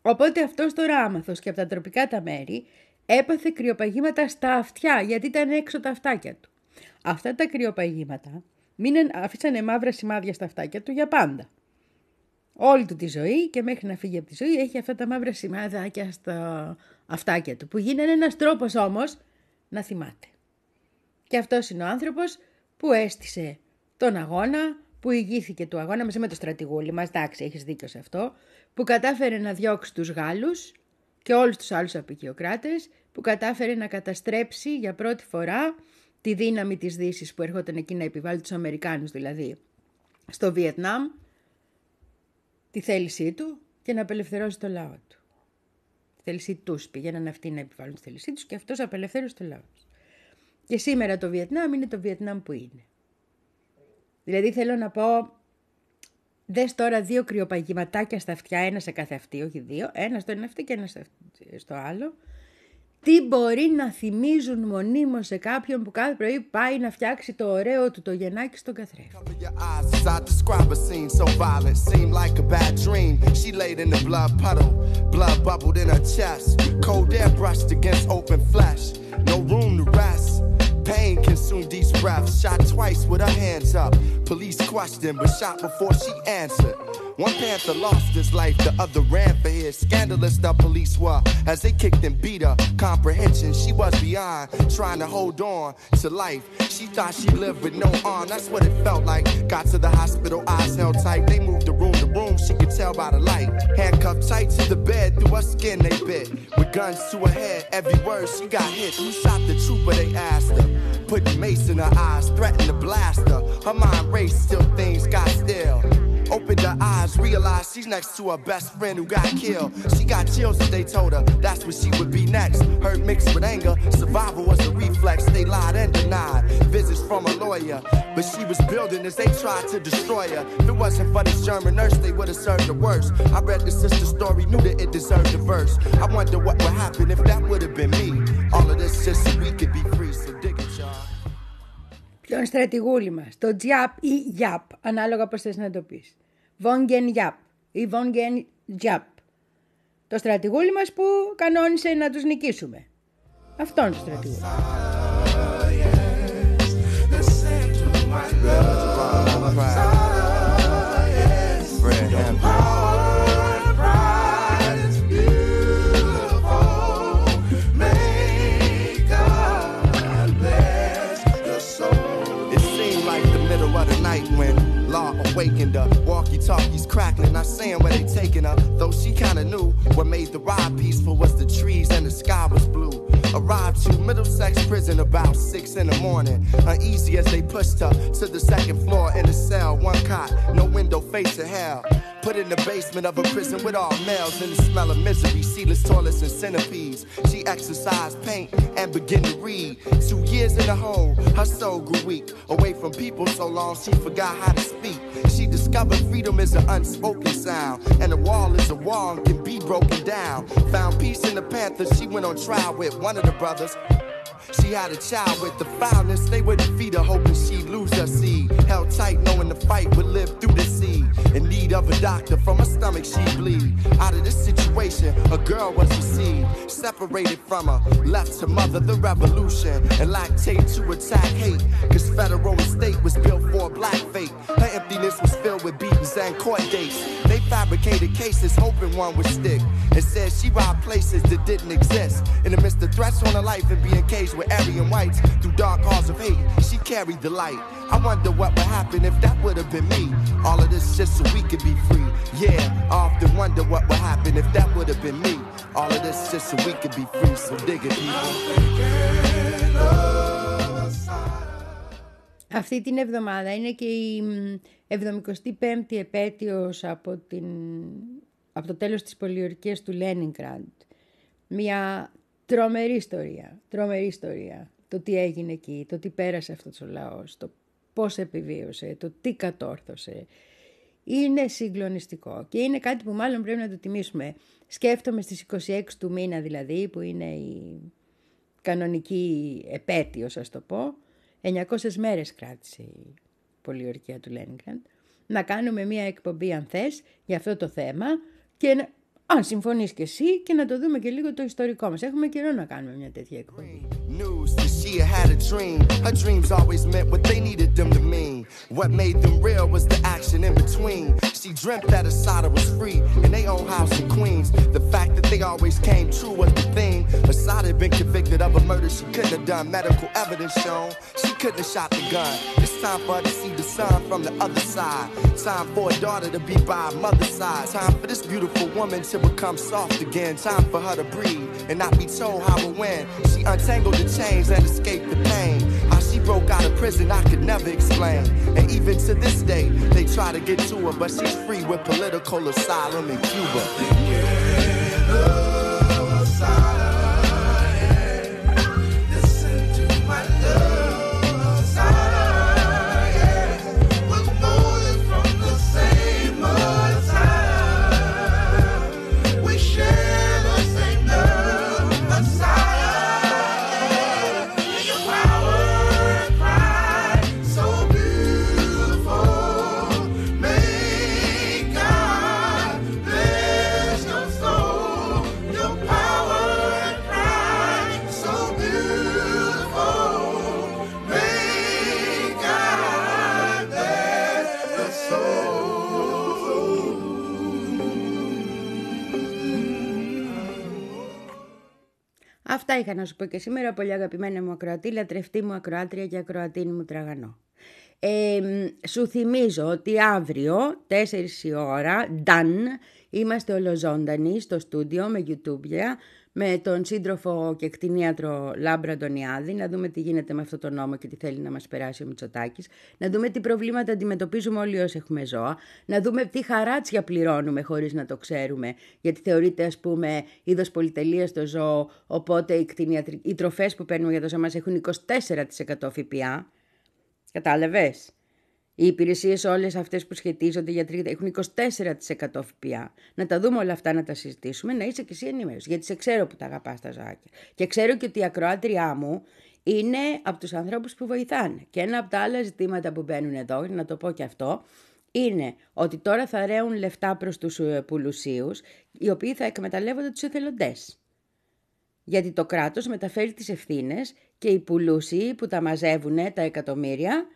Οπότε αυτός τώρα άμαθος και από τα τροπικά τα μέρη έπαθε κρυοπαγήματα στα αυτιά γιατί ήταν έξω τα αυτάκια του. Αυτά τα κρυοπαγήματα μείναν, αφήσανε μαύρα σημάδια στα αυτάκια του για πάντα. Όλη του τη ζωή και μέχρι να φύγει από τη ζωή έχει αυτά τα μαύρα σημάδια στα αυτάκια του που γίνανε ένας τρόπος όμως να θυμάται. Και αυτός είναι ο άνθρωπος που έστησε τον αγώνα, που ηγήθηκε του αγώνα μαζί με το στρατηγούλι μας, εντάξει έχεις δίκιο σε αυτό, που κατάφερε να διώξει τους Γάλλους και όλους τους άλλους απεικιοκράτες, που κατάφερε να καταστρέψει για πρώτη φορά τη δύναμη της Δύσης που έρχονταν εκεί να επιβάλλει τους Αμερικάνους δηλαδή στο Βιετνάμ, τη θέλησή του και να απελευθερώσει το λαό του. Τη θέλησή τους πήγαιναν αυτοί να επιβάλλουν τη θέλησή τους και αυτός απελευθέρωσε το λαό του. Και σήμερα το Βιετνάμ είναι το Βιετνάμ που είναι. Δηλαδή θέλω να πω, δες τώρα δύο κρυοπαγηματάκια στα αυτιά, ένα σε κάθε αυτή, όχι δύο, ένα στο ένα αυτή και ένα στο άλλο τι μπορεί να θυμίζουν μονίμως σε κάποιον που κάθε πρωί πάει να φτιάξει το ωραίο του το γενάκι στο καθρέφτη; Consumed. Shot twice with her hands up. One Panther lost his life, the other ran for his. Scandalous the police were as they kicked and beat her. Comprehension, she was beyond, trying to hold on to life. She thought she lived with no arm, that's what it felt like. Got to the hospital, eyes held tight. They moved the room to room, she could tell by the light. Handcuffed tight to the bed, through her skin they bit. With guns to her head, every word she got hit. Who shot the trooper, they asked her. Put mace in her eyes, threatened to blast her. Her mind raced, till things got still. Opened her eyes, realized she's next to her best friend who got killed. She got chills as they told her that's what she would be next. Hurt mixed with anger, survival was a reflex. They lied and denied visits from a lawyer. But she was building as they tried to destroy her. If it wasn't for this German nurse, they would have served her worse. I read the sister's story, knew that it deserved a verse. I wonder what would happen if that would have been me. All of this just so we could be free, so dig it, y'all. Τον στρατηγούλη μας, το Τζιαπ ή Γιαπ, ανάλογα πώς θες να το πεις. Βόγγεν Γιαπ ή Βόγγεν Τζιαπ. Το στρατηγούλη μας που κανόνισε να τους νικήσουμε. Αυτόν το στρατηγούλη. Fred morning. Uneasy as they pushed her to the second floor in a cell. One cot, no window facing hell. Put in the basement of a prison with all males and the smell of misery, sealess toilets and centipedes. She exercised paint and began to read. Two years in the hole, her soul grew weak. Away from people so long she forgot how to speak. She discovered freedom is an unspoken sound, and a wall is a wall and can be broken down. Found peace in the Panthers. She went on trial with one of the brothers. She had a child with the foulness. They wouldn't feed her, hoping she'd lose her seed. Held tight, knowing the fight would live through the seed. In need of a doctor, from her stomach she'd bleed. Out of this situation, a girl was received. Separated from her, left to mother the revolution. And lactate to attack hate. Cause federal estate was built for black fate. Her emptiness was filled with beatings and court dates. They fabricated cases, hoping one would stick. And said she robbed places that didn't exist. In the midst of threats on her life and being caged with Aryan whites through dark halls of hate, she carried the light. I wonder what would happen if that would have been me. All of this just so we could be free. Yeah, I often wonder what would happen if that would have been me. All of this just so we could be free. So dig it, people. Αυτή την εβδομάδα είναι και η μ, 75η επέτειος από, την, από το τέλος της πολιορκίας του Λένιγκραντ. Μια τρομερή ιστορία, τρομερή ιστορία. Το τι έγινε εκεί, το τι πέρασε αυτός ο λαός, το πώς επιβίωσε, το τι κατόρθωσε. Είναι συγκλονιστικό και είναι κάτι που μάλλον πρέπει να το τιμήσουμε. Σκέφτομαι στις 26 του μήνα δηλαδή, που είναι η κανονική επέτειος, ας το πω, 900 μέρες κράτησε η πολιορκία του Λένιγκραντ, να κάνουμε μία εκπομπή αν θες για αυτό το θέμα και να, αν συμφωνείς και εσύ και να το δούμε και λίγο το ιστορικό μας. Έχουμε καιρό να κάνουμε μια τέτοια εκπομπή. News that she had a dream. Her dreams always meant what they needed them to mean. What made them real was the action in between. She dreamt that Asada was free in their own house in Queens. The fact that they always came true was the thing. Asada had been convicted of a murder she couldn't have done. Medical evidence shown she couldn't have shot the gun. It's time for her to see the sun from the other side. Time for a daughter to be by her mother's side. Time for this beautiful woman to become soft again. Time for her to breathe and not be told how or when. She untangled the chains and escaped the pain. Broke out of prison, I could never explain. And even to this day, they try to get to her, but she's free with political asylum in Cuba. Αυτά είχα να σου πω και σήμερα, πολύ αγαπημένα μου ακροατή, λατρευτή μου ακροάτρια και ακροατίνη μου τραγανό. Ε, μ, σου θυμίζω ότι αύριο, 4 η ώρα, done, είμαστε ολοζώντανοι στο στούντιο με YouTube με τον σύντροφο και κτηνίατρο Λάμπρα Αντωνιάδη, να δούμε τι γίνεται με αυτό το νόμο και τι θέλει να μας περάσει ο Μητσοτάκης, να δούμε τι προβλήματα αντιμετωπίζουμε όλοι όσοι έχουμε ζώα, να δούμε τι χαράτσια πληρώνουμε χωρίς να το ξέρουμε, γιατί θεωρείται ας πούμε είδος πολυτελείας στο ζώο, οπότε οι, κτηνιατρι... οι τροφές που παίρνουμε για το ζώο μας έχουν 24% ΦΠΑ. Κατάλαβες; Οι υπηρεσίες όλες αυτές που σχετίζονται για τρίτα έχουν 24% ΦΠΑ. Να τα δούμε όλα αυτά, να τα συζητήσουμε, να είσαι και εσύ ενήμερος. Γιατί σε ξέρω που τα αγαπάς τα ζωάκια. Και ξέρω και ότι η ακροάτριά μου είναι από τους ανθρώπους που βοηθάνε. Και ένα από τα άλλα ζητήματα που μπαίνουν εδώ, να το πω και αυτό, είναι ότι τώρα θα ρέουν λεφτά προς τους ε, πουλουσίους, οι οποίοι θα εκμεταλλεύονται τους εθελοντές. Γιατί το κράτος μεταφέρει τις ευθύνες και οι πουλούσιοι που τα μαζεύουν τα εκατομμύρια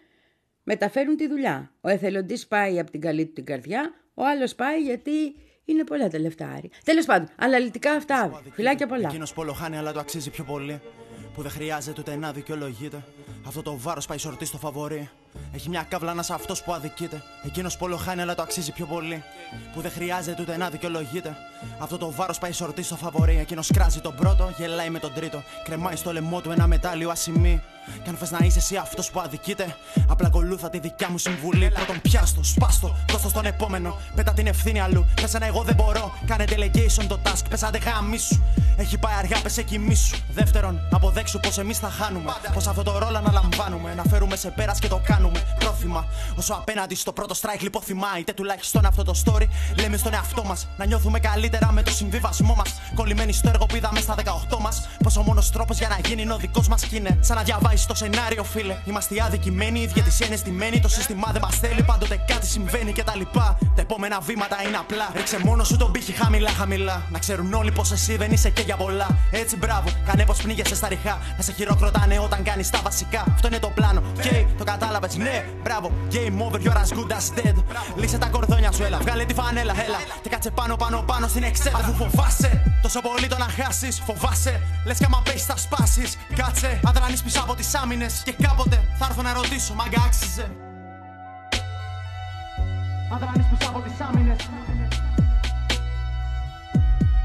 μεταφέρουν τη δουλειά. Ο εθελοντής πάει από την καλή του την καρδιά, ο άλλος πάει γιατί είναι πολλά τα λεφτάρι. Τέλος πάντων, αναλυτικά αυτά. αύριο. Φιλάκια πολλά. Εκείνος που ολοχάνει, αλλά το αξίζει πιο πολύ. Που δεν χρειάζεται ούτε να δικαιολογείται. Αυτό το βάρος πάει σορτή στο φαβορή. Έχει μια καύλα να αυτός που αδικείται. Εκείνος που ολοχάνει, αλλά το αξίζει πιο πολύ. Που δεν χρειάζεται ούτε να δικαιολογείται. Αυτό το βάρος πάει σορτή στο φαβορή. Εκείνος κράζει τον πρώτο, γελάει με τον τρίτο. Κρεμάει στο λαιμό του ένα μετάλλιο ασημή. Κι αν θες να είσαι εσύ αυτός που αδικείται, απλά ακολούθα τη δικιά μου συμβουλή. Πρώτον, πιάστο, σπάστο, δώστο στον επόμενο. Πέτα την ευθύνη αλλού. Πες ένα εγώ δεν μπορώ. Κάνε delegation το task. Πες άντε σου. Έχει πάει αργά, πες εκεί σου. Δεύτερον, αποδέξου πως εμείς θα χάνουμε. Πως αυτό το ρόλο αναλαμβάνουμε. Να φέρουμε σε πέρας και το κάνουμε. Πρόθυμα. Όσο απέναντι στο πρώτο strike λιποθυμά. Είτε τουλάχιστον αυτό το story λέμε στον εαυτό μας. Να νιώθουμε καλύτερα με το συμβιβασμό μας. Κολλημένοι στο έργο που είδαμε στα 18 μας. Πως ο μόνος τρόπος για να γίνει είναι ο δικός μας κι είναι. Σαν να διαβάσει το σενάριο, φίλε. Είμαστε οι αδικημένοι, οι διαιτησίε είναι Το σύστημα δεν μας θέλει, πάντοτε κάτι συμβαίνει και τα λοιπά. Τα επόμενα βήματα είναι απλά. Ρίξε μόνο σου τον πύχη χαμηλά, χαμηλά. Να ξέρουν όλοι πως εσύ δεν είσαι και για πολλά. Έτσι μπράβο, κάνε πως πνίγεσαι στα ριχά. Να σε χειροκροτάνε όταν κάνεις τα βασικά. Αυτό είναι το πλάνο. Και το κατάλαβες, ναι, μπράβο. Game over, you're as good as dead. Λύσε τα κορδόνια σου, έλα. Βγάλε τη φανέλα, έλα. Και κάτσε πάνω, πάνω, πάνω στην εξέδρα. Αφού φοβάσαι, τόσο πολύ το να χάσεις, φοβάσαι. Λες κι άμα πέσει θα σπάσεις. Κάτσε, αδρανείς πίσω από τις άμυνες. Και κάποτε θα έρθω να ρωτήσω, μαγκα άξιζε. Αδρανεί πίσω από τις άμυνες.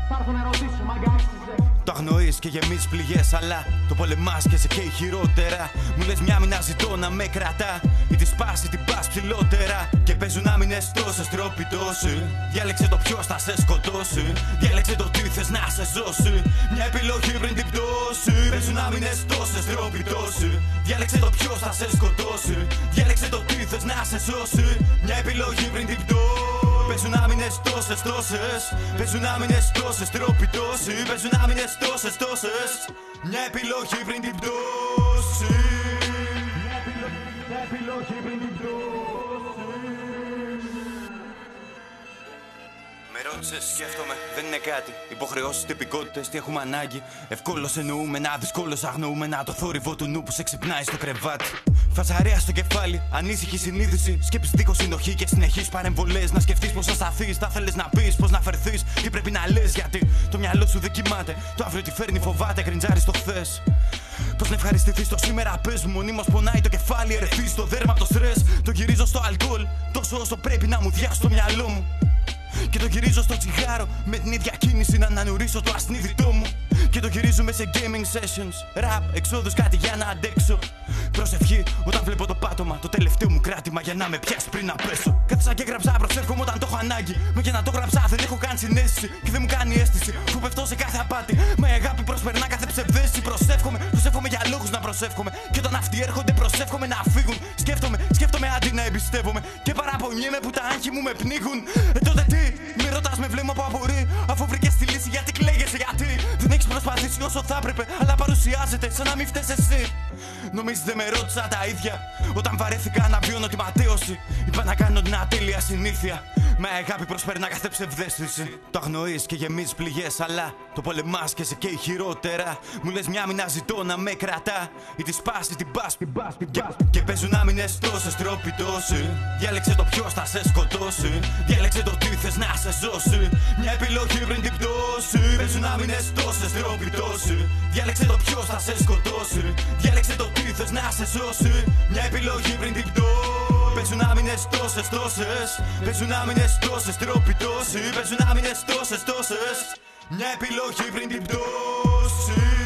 Θα έρθω να ρωτήσω, μαγκα άξιζε. Το αγνοείς και γεμίζεις πληγές, αλλά το πολεμάς και σε καίει χειρότερα. Μου λες μια μήνα ζητώ να με κρατά. Ή τη σπάσει την πας ψηλότερα. Και παίζουν άμυνες τόσες τρόποι τόσοι. Διάλεξε το ποιος θα σε σκοτώσει. Διάλεξε το τι θες να σε ζώσει. Μια επιλογή πριν την πτώση. Παίζουν άμυνες τόσες τρόποι τόσοι. Διάλεξε το ποιος θα σε σκοτώσει. Διάλεξε το τι θες να σε ζώσει. Μια επιλογή πριν την πτώση. Παίζουν άμυνες τόσες τόσες. Παίζουν άμυνες τόσες τρόποι τόσοι. Παίζουν άμυνες τόσες τόσες. Μια επιλογή πριν την πτώση. Μια επιλογή πριν την πτώση ρώτησε, σκέφτομαι, δεν είναι κάτι. Υποχρεώσεις, τυπικότητες, τι έχουμε ανάγκη. Ευκόλως εννοούμε να δυσκόλως αγνοούμε να το θόρυβο του νου που σε ξυπνάει στο κρεβάτι. Φασαρέα στο κεφάλι, ανήσυχη συνείδηση. Σκέψη δίχω συνοχή και συνεχείς παρεμβολές. Να σκεφτείς πώς θα σταθείς, θα θέλεις να πεις, πώς να φερθείς. Τι πρέπει να λες, γιατί το μυαλό σου δεν κοιμάται. Το αύριο τι φέρνει, φοβάται, γκριντζάρι στο χθες. Πώς να ευχαριστηθείς το σήμερα, πες μου. Μονίμως πονάει το κεφάλι, ερεθείς στο δέρμα το στρες. Το γυρίζω στο αλκοόλ, τόσο όσο πρέπει να μου διάσει το μυαλό μου. Και το γυρίζω στο τσιγάρο με την ίδια κίνηση να ανανουρίσω το ασνίδιτό μου. Και το γυρίζουμε σε gaming sessions. Rap, εξόδους, κάτι για να αντέξω. Προσευχή όταν βλέπω το πάτωμα. Το τελευταίο μου κράτημα για να με πιάσει πριν να πέσω. Κάθισα και γράψα, προσεύχομαι όταν το έχω ανάγκη. Μα και να το γράψα δεν έχω καν συνέστηση. Και δεν μου κάνει αίσθηση που πεφτώ σε κάθε απάτη. Μα η αγάπη προσπερνά κάθε ψευδέστηση. Προσεύχομαι, προσεύχομαι για λόγους να προσεύχομαι. Και όταν αυτοί έρχονται, προσεύχομαι να φύγουν. Σκέφτομαι, σκέφτομαι αντί να εμπιστεύομαι. Και παραπονιέμαι που τα άγχη μου με πνίγουν. Ε, τότε τι, με ρωτάς με βλέμμα που απορεί. Αφού βρήκες τη λύση, γιατί κλαίγεσαι, γιατί; Δεν έχει προσπαθήσει όσο θα έπρεπε. Αλλά παρουσιάζεται σαν να μην φταίει εσύ. Νομίζεις δεν με ρώτησα τα ίδια. Όταν βαρέθηκα να βιώνω τη ματέωση, είπα να κάνω την ατέλεια συνήθεια. Με αγάπη προσπερνά κάθε ψευδέστηση. Το αγνοείς και γεμίζεις πληγές, αλλά το πολεμάς και σε καίει χειρότερα. Μου λες μια μήνα ζητώ να με κρατά. Ή τη σπάσει την πας. Και, και παίζουν άμυνε τόσε τρόποι τόσοι. Διάλεξε το ποιος θα σε σκοτώσει. Διάλεξε το τι θες να σε ζώσει. Μια επιλογή πριν την πτώση. Παίζουν άμυνε τόσε τρόποι τόσοι. Διάλεξε το ποιος θα σε σκοτώσει. Διάλεξε το τι θες να σε σώσει. Μια επιλογή πριν την πτώση. Παίζουν άμυνες τόσες τόσες Παίζουν άμυνες τόσες τρόποι τόσοι Παίζουν άμυνες τόσες τόσες Μια επιλογή πριν την πτώση